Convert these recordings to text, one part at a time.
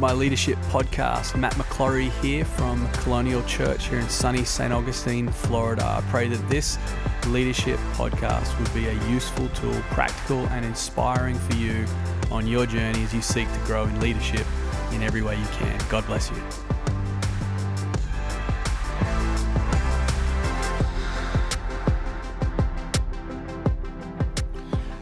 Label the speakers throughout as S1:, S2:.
S1: my leadership podcast. Matt McClory here from Colonial Church here in sunny St. Augustine, Florida. I pray that this leadership podcast would be a useful tool, practical and inspiring for you on your journey as you seek to grow in leadership in every way you can. God bless you.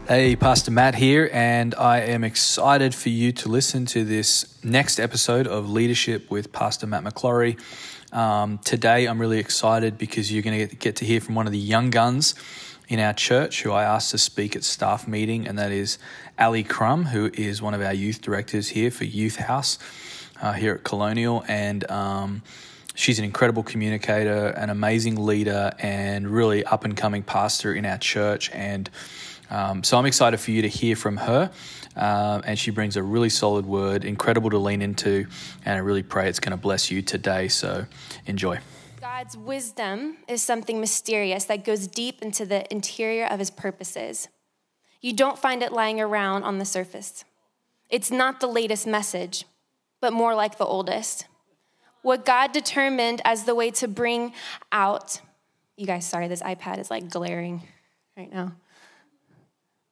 S1: Hey, Pastor Matt here, and I am excited for you to listen to this next episode of Leadership with Pastor Matt McClory. Um, today, I'm really excited because you're going to get to hear from one of the young guns in our church who I asked to speak at staff meeting, and that is Ali Crum, who is one of our youth directors here for Youth House uh, here at Colonial. And um, she's an incredible communicator, an amazing leader, and really up and coming pastor in our church. And um, so I'm excited for you to hear from her. Um, and she brings a really solid word, incredible to lean into. And I really pray it's going to bless you today. So enjoy.
S2: God's wisdom is something mysterious that goes deep into the interior of his purposes. You don't find it lying around on the surface. It's not the latest message, but more like the oldest. What God determined as the way to bring out, you guys, sorry, this iPad is like glaring right now.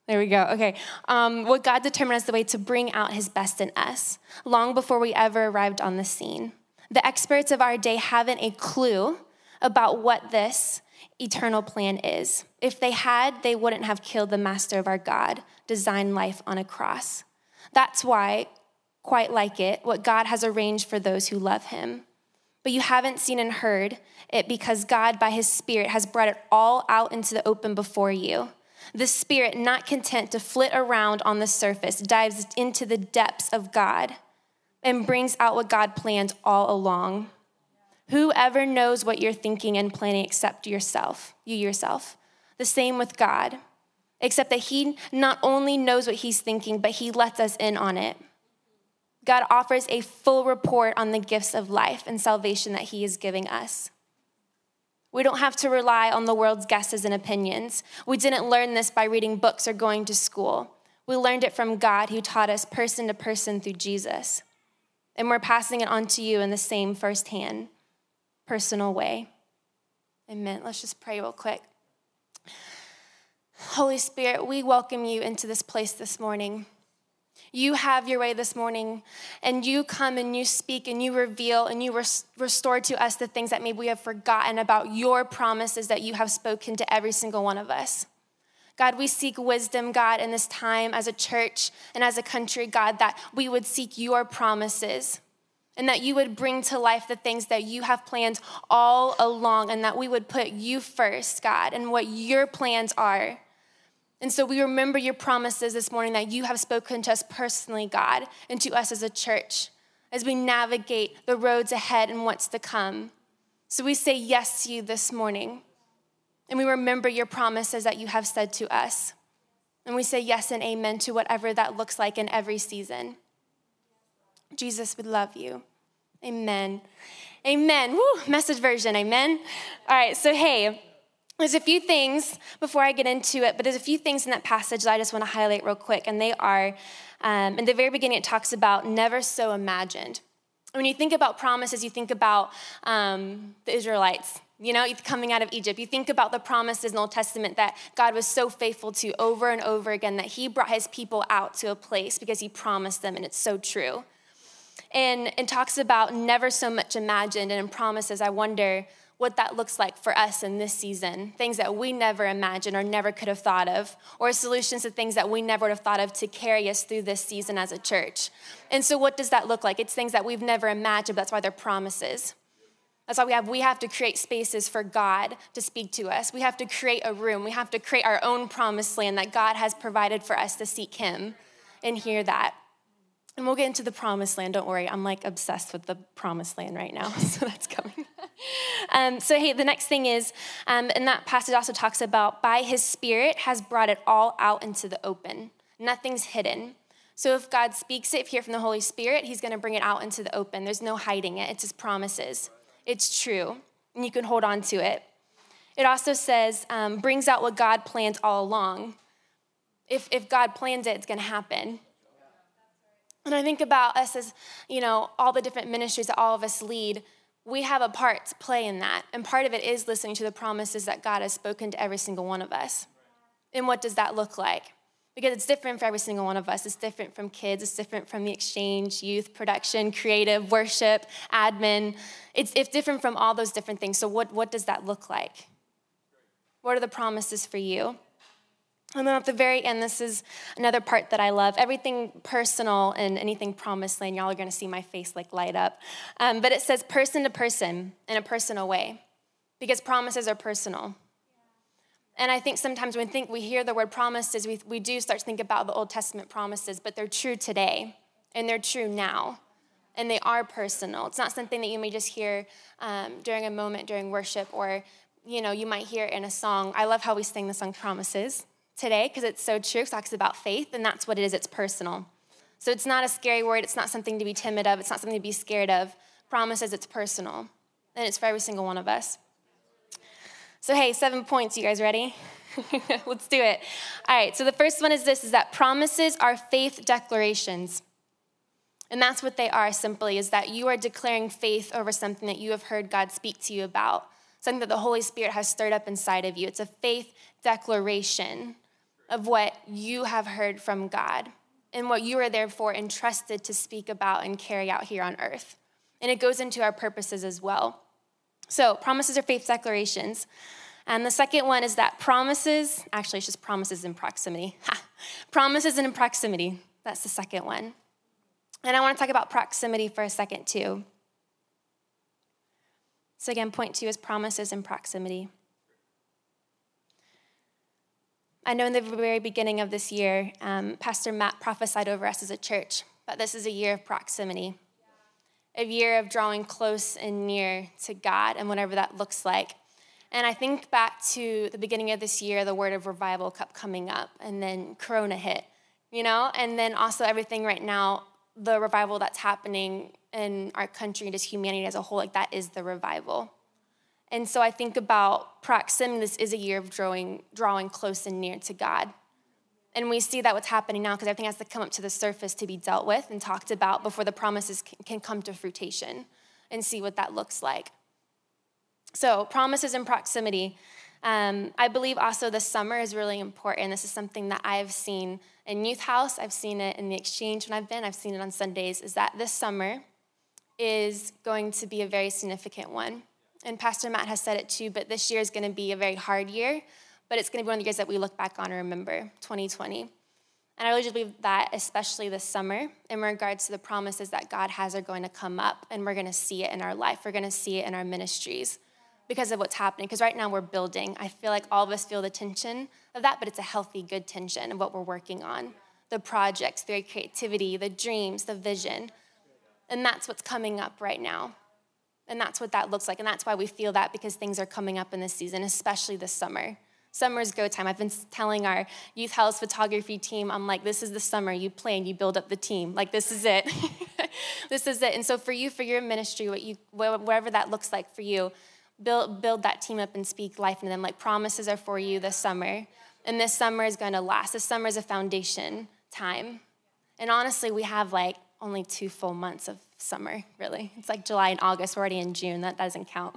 S2: There we go. Okay. Um, what God determined as the way to bring out his best in us, long before we ever arrived on the scene. The experts of our day haven't a clue about what this eternal plan is. If they had, they wouldn't have killed the master of our God, designed life on a cross. That's why, quite like it, what God has arranged for those who love him. But you haven't seen and heard it because God, by his Spirit, has brought it all out into the open before you. The Spirit, not content to flit around on the surface, dives into the depths of God and brings out what God planned all along. Whoever knows what you're thinking and planning except yourself, you yourself. The same with God, except that He not only knows what He's thinking, but He lets us in on it. God offers a full report on the gifts of life and salvation that He is giving us. We don't have to rely on the world's guesses and opinions. We didn't learn this by reading books or going to school. We learned it from God who taught us person to person through Jesus. And we're passing it on to you in the same firsthand, personal way. Amen. Let's just pray real quick. Holy Spirit, we welcome you into this place this morning. You have your way this morning, and you come and you speak and you reveal and you res- restore to us the things that maybe we have forgotten about your promises that you have spoken to every single one of us. God, we seek wisdom, God, in this time as a church and as a country, God, that we would seek your promises and that you would bring to life the things that you have planned all along and that we would put you first, God, and what your plans are. And so we remember your promises this morning that you have spoken to us personally, God, and to us as a church as we navigate the roads ahead and what's to come. So we say yes to you this morning. And we remember your promises that you have said to us. And we say yes and amen to whatever that looks like in every season. Jesus, we love you. Amen. Amen. Woo, message version. Amen. All right, so hey, there's a few things before I get into it, but there's a few things in that passage that I just want to highlight real quick, and they are um, in the very beginning, it talks about never so imagined. When you think about promises, you think about um, the Israelites, you know, coming out of Egypt. You think about the promises in the Old Testament that God was so faithful to over and over again, that He brought His people out to a place because He promised them, and it's so true. And it talks about never so much imagined, and in promises, I wonder what that looks like for us in this season things that we never imagined or never could have thought of, or solutions to things that we never would have thought of to carry us through this season as a church. And so, what does that look like? It's things that we've never imagined, that's why they're promises. That's why we have we have to create spaces for God to speak to us. We have to create a room. We have to create our own promised land that God has provided for us to seek him and hear that. And we'll get into the promised land. Don't worry, I'm like obsessed with the promised land right now, so that's coming. Um, so, hey, the next thing is, um, and that passage also talks about by his spirit has brought it all out into the open. Nothing's hidden. So, if God speaks it, here from the Holy Spirit, he's going to bring it out into the open. There's no hiding it, it's his promises. It's true, and you can hold on to it. It also says, um, brings out what God planned all along. If, if God plans it, it's going to happen. And I think about us as, you know, all the different ministries that all of us lead, we have a part to play in that. And part of it is listening to the promises that God has spoken to every single one of us. And what does that look like? Because it's different for every single one of us. It's different from kids, it's different from the exchange, youth, production, creative, worship, admin. It's, it's different from all those different things. So, what, what does that look like? What are the promises for you? And then at the very end, this is another part that I love. Everything personal and anything promised land, y'all are gonna see my face like light up. Um, but it says person to person in a personal way because promises are personal. And I think sometimes when think we hear the word promises, we, we do start to think about the Old Testament promises, but they're true today and they're true now. And they are personal. It's not something that you may just hear um, during a moment during worship or, you know, you might hear in a song. I love how we sing the song Promises today because it's so true. It talks about faith, and that's what it is. It's personal. So it's not a scary word. It's not something to be timid of. It's not something to be scared of. Promises it's personal, and it's for every single one of us. So hey, seven points. You guys ready? Let's do it. All right. So the first one is this: is that promises are faith declarations. And that's what they are simply is that you are declaring faith over something that you have heard God speak to you about, something that the Holy Spirit has stirred up inside of you. It's a faith declaration of what you have heard from God and what you are therefore entrusted to speak about and carry out here on earth. And it goes into our purposes as well. So, promises are faith declarations. And the second one is that promises, actually, it's just promises in proximity. Ha. Promises in proximity. That's the second one. And I want to talk about proximity for a second, too. So, again, point two is promises in proximity. I know in the very beginning of this year, um, Pastor Matt prophesied over us as a church that this is a year of proximity, a year of drawing close and near to God and whatever that looks like. And I think back to the beginning of this year, the word of revival kept coming up, and then Corona hit, you know? And then also everything right now, the revival that's happening in our country, and just humanity as a whole, like that is the revival. And so I think about proximity. This is a year of drawing, drawing close and near to God. And we see that what's happening now because everything has to come up to the surface to be dealt with and talked about before the promises can, come to fruition and see what that looks like. So, promises and proximity. Um, I believe also the summer is really important. This is something that I've seen in Youth House, I've seen it in the exchange when I've been, I've seen it on Sundays, is that this summer is going to be a very significant one and Pastor Matt has said it too, but this year is going to be a very hard year, but it's going to be one of the years that we look back on and remember 2020. And I really just believe that, especially this summer, in regards to the promises that God has, are going to come up, and we're going to see it in our life. We're going to see it in our ministries because of what's happening. Because right now we're building. I feel like all of us feel the tension of that, but it's a healthy, good tension of what we're working on the projects, the creativity, the dreams, the vision. And that's what's coming up right now. And that's what that looks like. And that's why we feel that because things are coming up in this season, especially this summer. Summer's go time. I've been telling our youth house photography team, I'm like, this is the summer. You plan, you build up the team. Like, this is it. this is it. And so, for you, for your ministry, what you, whatever that looks like for you, build, build that team up and speak life into them. Like, promises are for you this summer. And this summer is going to last. This summer is a foundation time. And honestly, we have like only two full months of summer, really. It's like July and August. We're already in June. That doesn't count.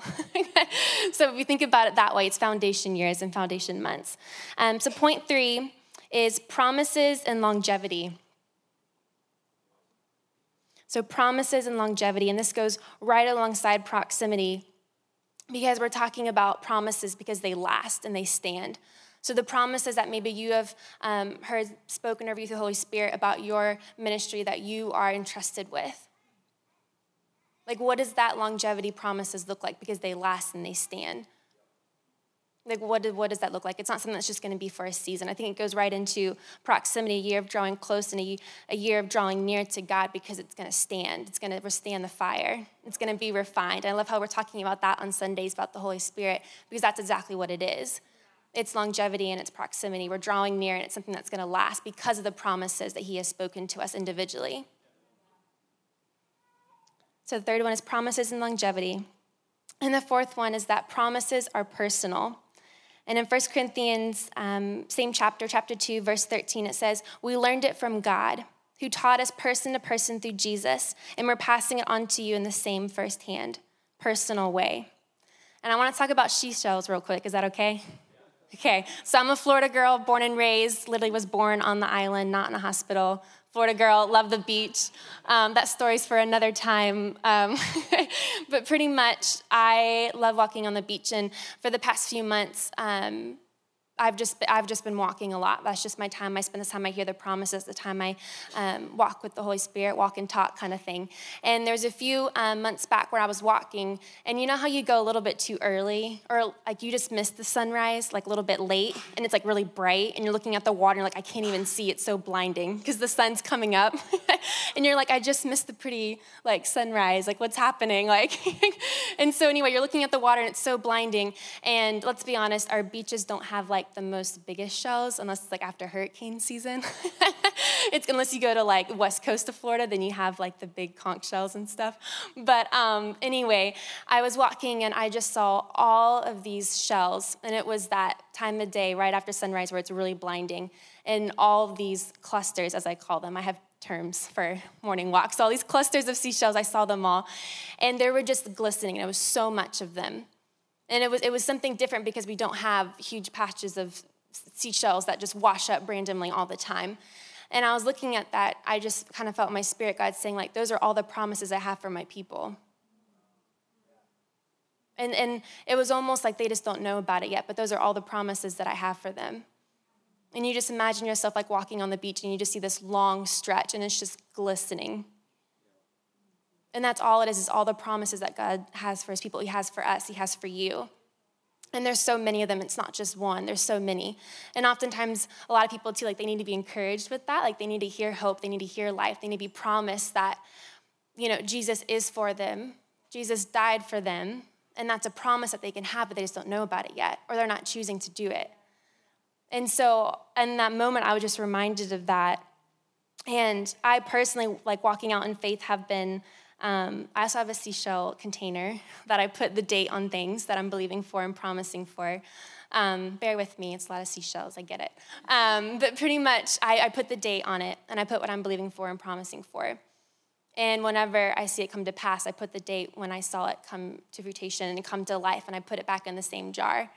S2: so if you think about it that way, it's foundation years and foundation months. Um, so point three is promises and longevity. So promises and longevity, and this goes right alongside proximity because we're talking about promises because they last and they stand. So, the promises that maybe you have um, heard spoken over you through the Holy Spirit about your ministry that you are entrusted with. Like, what does that longevity promises look like? Because they last and they stand. Like, what, do, what does that look like? It's not something that's just going to be for a season. I think it goes right into proximity, a year of drawing close and a, a year of drawing near to God because it's going to stand. It's going to withstand the fire. It's going to be refined. I love how we're talking about that on Sundays about the Holy Spirit because that's exactly what it is its longevity and its proximity. We're drawing near, and it's something that's going to last because of the promises that He has spoken to us individually. So the third one is promises and longevity. And the fourth one is that promises are personal. And in 1 Corinthians, um, same chapter, chapter 2, verse 13, it says, We learned it from God. who taught us person to person through Jesus, and we're passing it on to you in the same firsthand, personal way. And I want to talk about seashells real quick. Is that okay? Okay, so I'm a Florida girl, born and raised. Literally was born on the island, not in a hospital. Florida girl, love the beach. Um, that story's for another time. Um, but pretty much, I love walking on the beach. And for the past few months, um, I've just I've just been walking a lot. That's just my time. I spend the time I hear the promises, the time I um, walk with the Holy Spirit, walk and talk kind of thing. And there's a few um, months back where I was walking, and you know how you go a little bit too early, or like you just miss the sunrise, like a little bit late, and it's like really bright, and you're looking at the water, and you're like I can't even see. It's so blinding because the sun's coming up, and you're like I just missed the pretty like sunrise. Like what's happening? Like, and so anyway, you're looking at the water, and it's so blinding. And let's be honest, our beaches don't have like like the most biggest shells unless it's like after hurricane season. it's unless you go to like west coast of Florida, then you have like the big conch shells and stuff. But um, anyway, I was walking and I just saw all of these shells, and it was that time of day right after sunrise where it's really blinding, and all these clusters, as I call them. I have terms for morning walks. All these clusters of seashells, I saw them all, and they were just glistening. It was so much of them. And it was, it was something different because we don't have huge patches of seashells that just wash up randomly all the time. And I was looking at that, I just kind of felt my spirit God saying, like, those are all the promises I have for my people. And, and it was almost like they just don't know about it yet, but those are all the promises that I have for them. And you just imagine yourself like walking on the beach and you just see this long stretch and it's just glistening. And that's all it is, is all the promises that God has for his people. He has for us, he has for you. And there's so many of them, it's not just one, there's so many. And oftentimes, a lot of people too, like they need to be encouraged with that. Like they need to hear hope, they need to hear life, they need to be promised that, you know, Jesus is for them, Jesus died for them, and that's a promise that they can have, but they just don't know about it yet, or they're not choosing to do it. And so, in that moment, I was just reminded of that. And I personally, like walking out in faith, have been um, I also have a seashell container that I put the date on things that I'm believing for and promising for. Um, bear with me, it's a lot of seashells, I get it. Um, but pretty much, I, I put the date on it and I put what I'm believing for and promising for. And whenever I see it come to pass, I put the date when I saw it come to fruition and come to life, and I put it back in the same jar.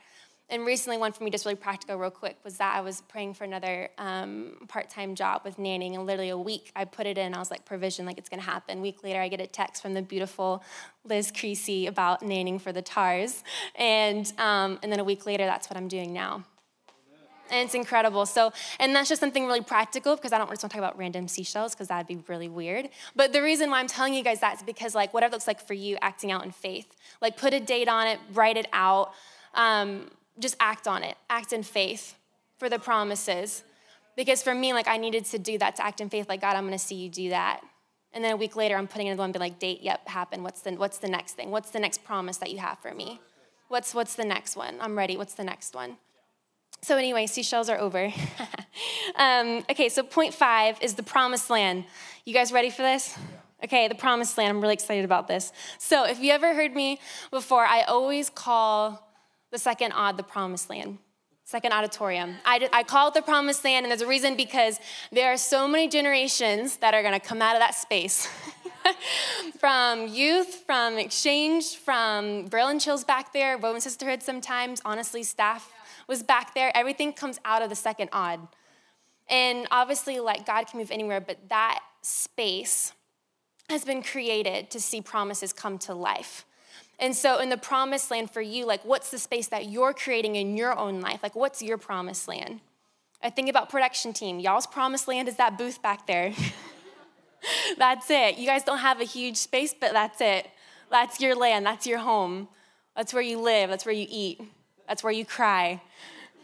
S2: And recently, one for me, just really practical, real quick, was that I was praying for another um, part time job with nannying, and literally a week I put it in. I was like, provision, like it's gonna happen. A week later, I get a text from the beautiful Liz Creasy about nannying for the TARS. And, um, and then a week later, that's what I'm doing now. And it's incredible. So, and that's just something really practical because I don't just want to talk about random seashells because that'd be really weird. But the reason why I'm telling you guys that is because, like, whatever it looks like for you, acting out in faith, like, put a date on it, write it out. Um, just act on it, act in faith for the promises. Because for me, like I needed to do that to act in faith, like God, I'm gonna see you do that. And then a week later, I'm putting in the one, be like, date, yep, happen. What's the what's the next thing? What's the next promise that you have for me? What's what's the next one? I'm ready. What's the next one? So anyway, seashells are over. um, okay, so point five is the promised land. You guys ready for this? Okay, the promised land. I'm really excited about this. So if you ever heard me before, I always call the second odd, the promised land. Second auditorium. I, I call it the promised land, and there's a reason because there are so many generations that are gonna come out of that space. from youth, from exchange, from Braille and Chills back there, Woven Sisterhood sometimes, honestly, staff was back there. Everything comes out of the second odd. And obviously, like God can move anywhere, but that space has been created to see promises come to life. And so, in the promised land for you, like, what's the space that you're creating in your own life? Like, what's your promised land? I think about production team. Y'all's promised land is that booth back there. that's it. You guys don't have a huge space, but that's it. That's your land. That's your home. That's where you live. That's where you eat. That's where you cry.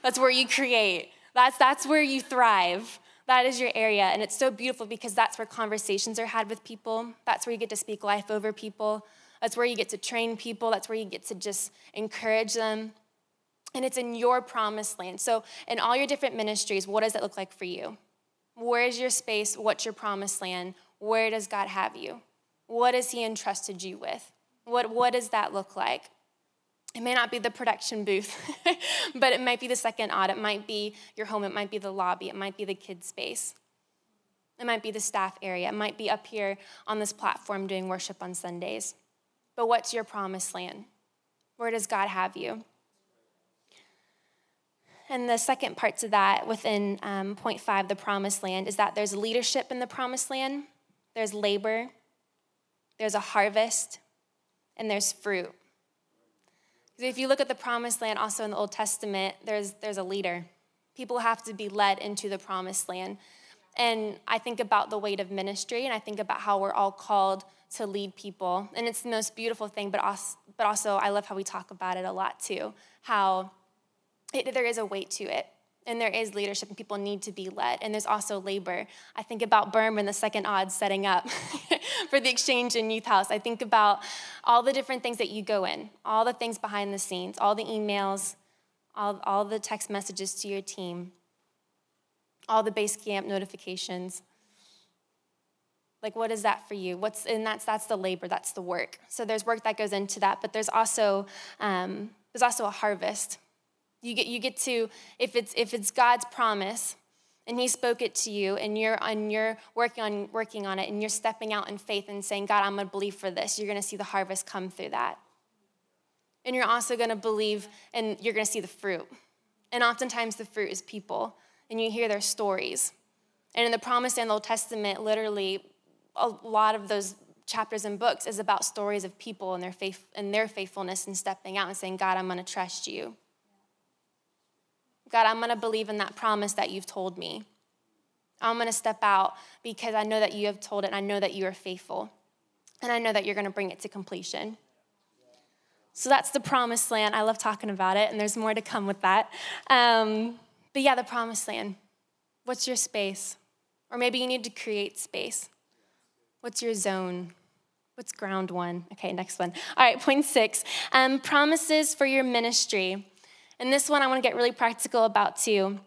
S2: That's where you create. That's, that's where you thrive. That is your area. And it's so beautiful because that's where conversations are had with people. That's where you get to speak life over people. That's where you get to train people. That's where you get to just encourage them. And it's in your promised land. So, in all your different ministries, what does it look like for you? Where is your space? What's your promised land? Where does God have you? What has He entrusted you with? What, what does that look like? It may not be the production booth, but it might be the second odd. It might be your home. It might be the lobby. It might be the kids' space. It might be the staff area. It might be up here on this platform doing worship on Sundays. But what's your promised land? Where does God have you? And the second part to that within um, point five, the promised land, is that there's leadership in the promised land, there's labor, there's a harvest, and there's fruit. If you look at the promised land also in the Old Testament, there's, there's a leader. People have to be led into the promised land. And I think about the weight of ministry, and I think about how we're all called to lead people. And it's the most beautiful thing, but also, but also I love how we talk about it a lot too, how it, there is a weight to it. And there is leadership and people need to be led. And there's also labor. I think about berm and the second odds setting up for the exchange in youth house. I think about all the different things that you go in all the things behind the scenes all the emails all, all the text messages to your team all the base camp notifications like what is that for you what's and that's that's the labor that's the work so there's work that goes into that but there's also um, there's also a harvest you get, you get to, if it's, if it's God's promise and He spoke it to you and you're, and you're working, on, working on it and you're stepping out in faith and saying, God, I'm going to believe for this, you're going to see the harvest come through that. And you're also going to believe and you're going to see the fruit. And oftentimes the fruit is people and you hear their stories. And in the Promise and the Old Testament, literally, a lot of those chapters and books is about stories of people and their faith and their faithfulness and stepping out and saying, God, I'm to trust you. God, I'm to believe in that promise that you've told me. I'm to step out because I know that you have told it and I know that you are faithful. And I know that you're to bring it to completion. So that's the promised land. I love talking about it, and there's more to come with that. Um, but yeah, the promised land. What's your space? Or maybe you need to create space. What's your zone? What's ground one? Okay, next one. All right, point six um, promises for your ministry. And this one I want to get really practical about too.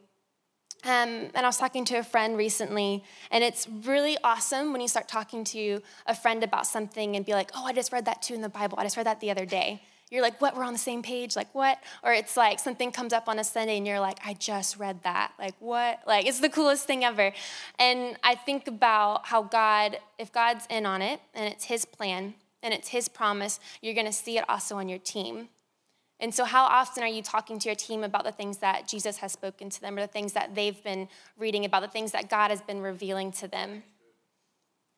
S2: Um, and I was talking to a friend recently, and it's really awesome when you start talking to a friend about something and be like, oh, I just read that too in the Bible. I just read that the other day. You're like, what? We're on the same page? Like, what? Or it's like something comes up on a Sunday and you're like, I just read that. Like, what? Like, it's the coolest thing ever. And I think about how God, if God's in on it and it's His plan and it's His promise, you're gonna see it also on your team. And so, how often are you talking to your team about the things that Jesus has spoken to them, or the things that they've been reading about, the things that God has been revealing to them?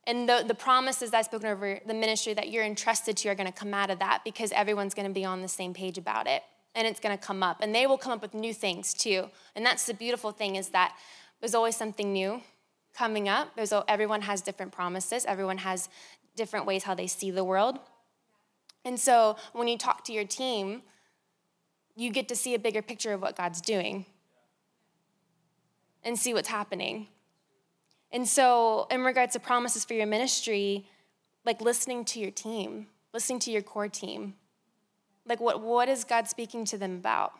S2: And the, the promises I've spoken over the ministry that you're entrusted to are going to come out of that because everyone's going to be on the same page about it. And it's going to come up. And they will come up with new things too. And that's the beautiful thing is that there's always something new coming up. There's, everyone has different promises, everyone has different ways how they see the world. And so when you talk to your team, you get to see a bigger picture of what God's doing and see what's happening. And so, in regards to promises for your ministry, like listening to your team, listening to your core team, like what, what is God speaking to them about?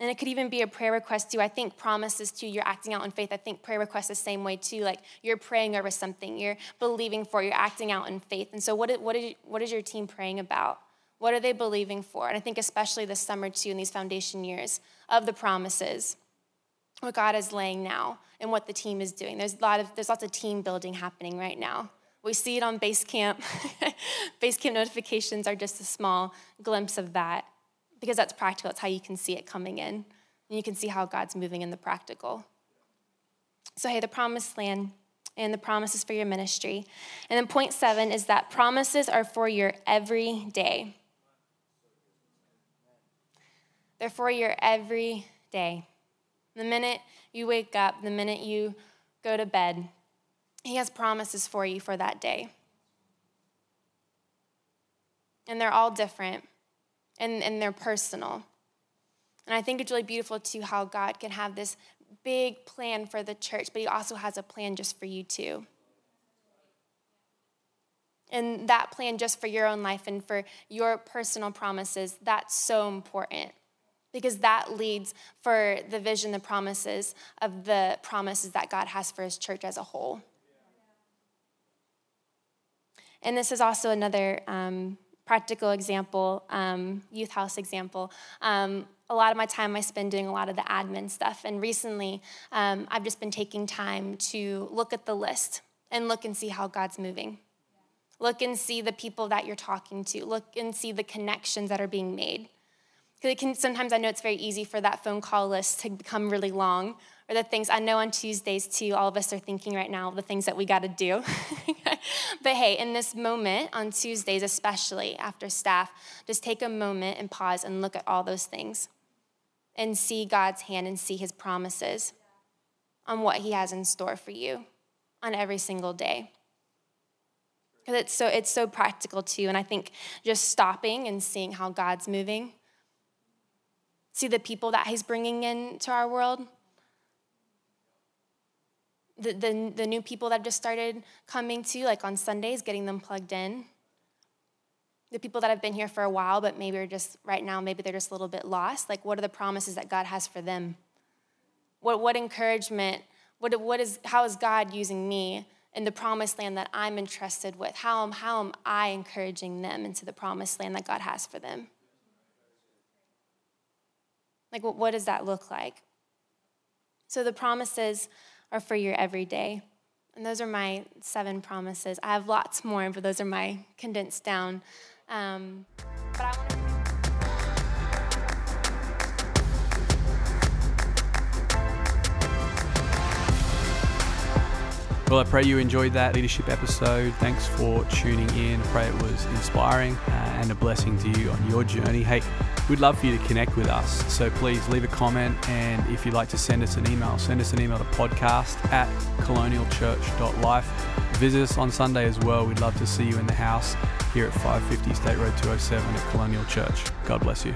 S2: And it could even be a prayer request too. I think promises too, you're acting out in faith. I think prayer requests the same way too. Like you're praying over something, you're believing for, you're acting out in faith. And so, what is, what is, what is your team praying about? What are they believing for? And I think, especially this summer, too, in these foundation years of the promises, what God is laying now and what the team is doing. There's, a lot of, there's lots of team building happening right now. We see it on Base Camp. base Camp notifications are just a small glimpse of that because that's practical. It's how you can see it coming in. And you can see how God's moving in the practical. So, hey, the promised land and the promises for your ministry. And then point seven is that promises are for your everyday. They're for your every day. The minute you wake up, the minute you go to bed, He has promises for you for that day. And they're all different and, and they're personal. And I think it's really beautiful too how God can have this big plan for the church, but He also has a plan just for you too. And that plan just for your own life and for your personal promises, that's so important because that leads for the vision, the promises of the promises that God has for his church as a whole. And this is also another um, practical example, um, youth house example. Um, a lot of my time I spend doing a lot of the admin stuff. And recently, um, I've just been taking time to look at the list and look and see how God's moving. Look and see the people that you're talking to. Look and see the connections that are being made. Because it can sometimes I know it's very easy for that phone call list to become really long, or the things I know on Tuesdays too. All of us are thinking right now the things that we got to do. but hey, in this moment on Tuesdays, especially after staff, just take a moment and pause and look at all those things and see God's hand and see his promises on what he has in store for you on every single day. Because it's so it's so practical too. And I think just stopping and seeing how God's moving. See the people that he's bringing into our world. The, the, the new people that have just started coming to, like on Sundays, getting them plugged in the people that have been here for a while, but maybe are just right now, maybe they're just a little bit lost. Like, what are the promises that God has for them? What, what encouragement, what, what is, how is God using me in the promised land that I'm entrusted with? How how am I encouraging them into the promised land that God has for them? Like, what, what does that look like? So, the promises are for your everyday. And those are my seven promises. I have lots more, but those are my condensed down. Um, but I want to.
S1: Well, I pray you enjoyed that leadership episode. Thanks for tuning in. I pray it was inspiring uh, and a blessing to you on your journey. Hey, we'd love for you to connect with us. So please leave a comment. And if you'd like to send us an email, send us an email to podcast at colonialchurch.life. Visit us on Sunday as well. We'd love to see you in the house here at 550 State Road 207 at Colonial Church. God bless you.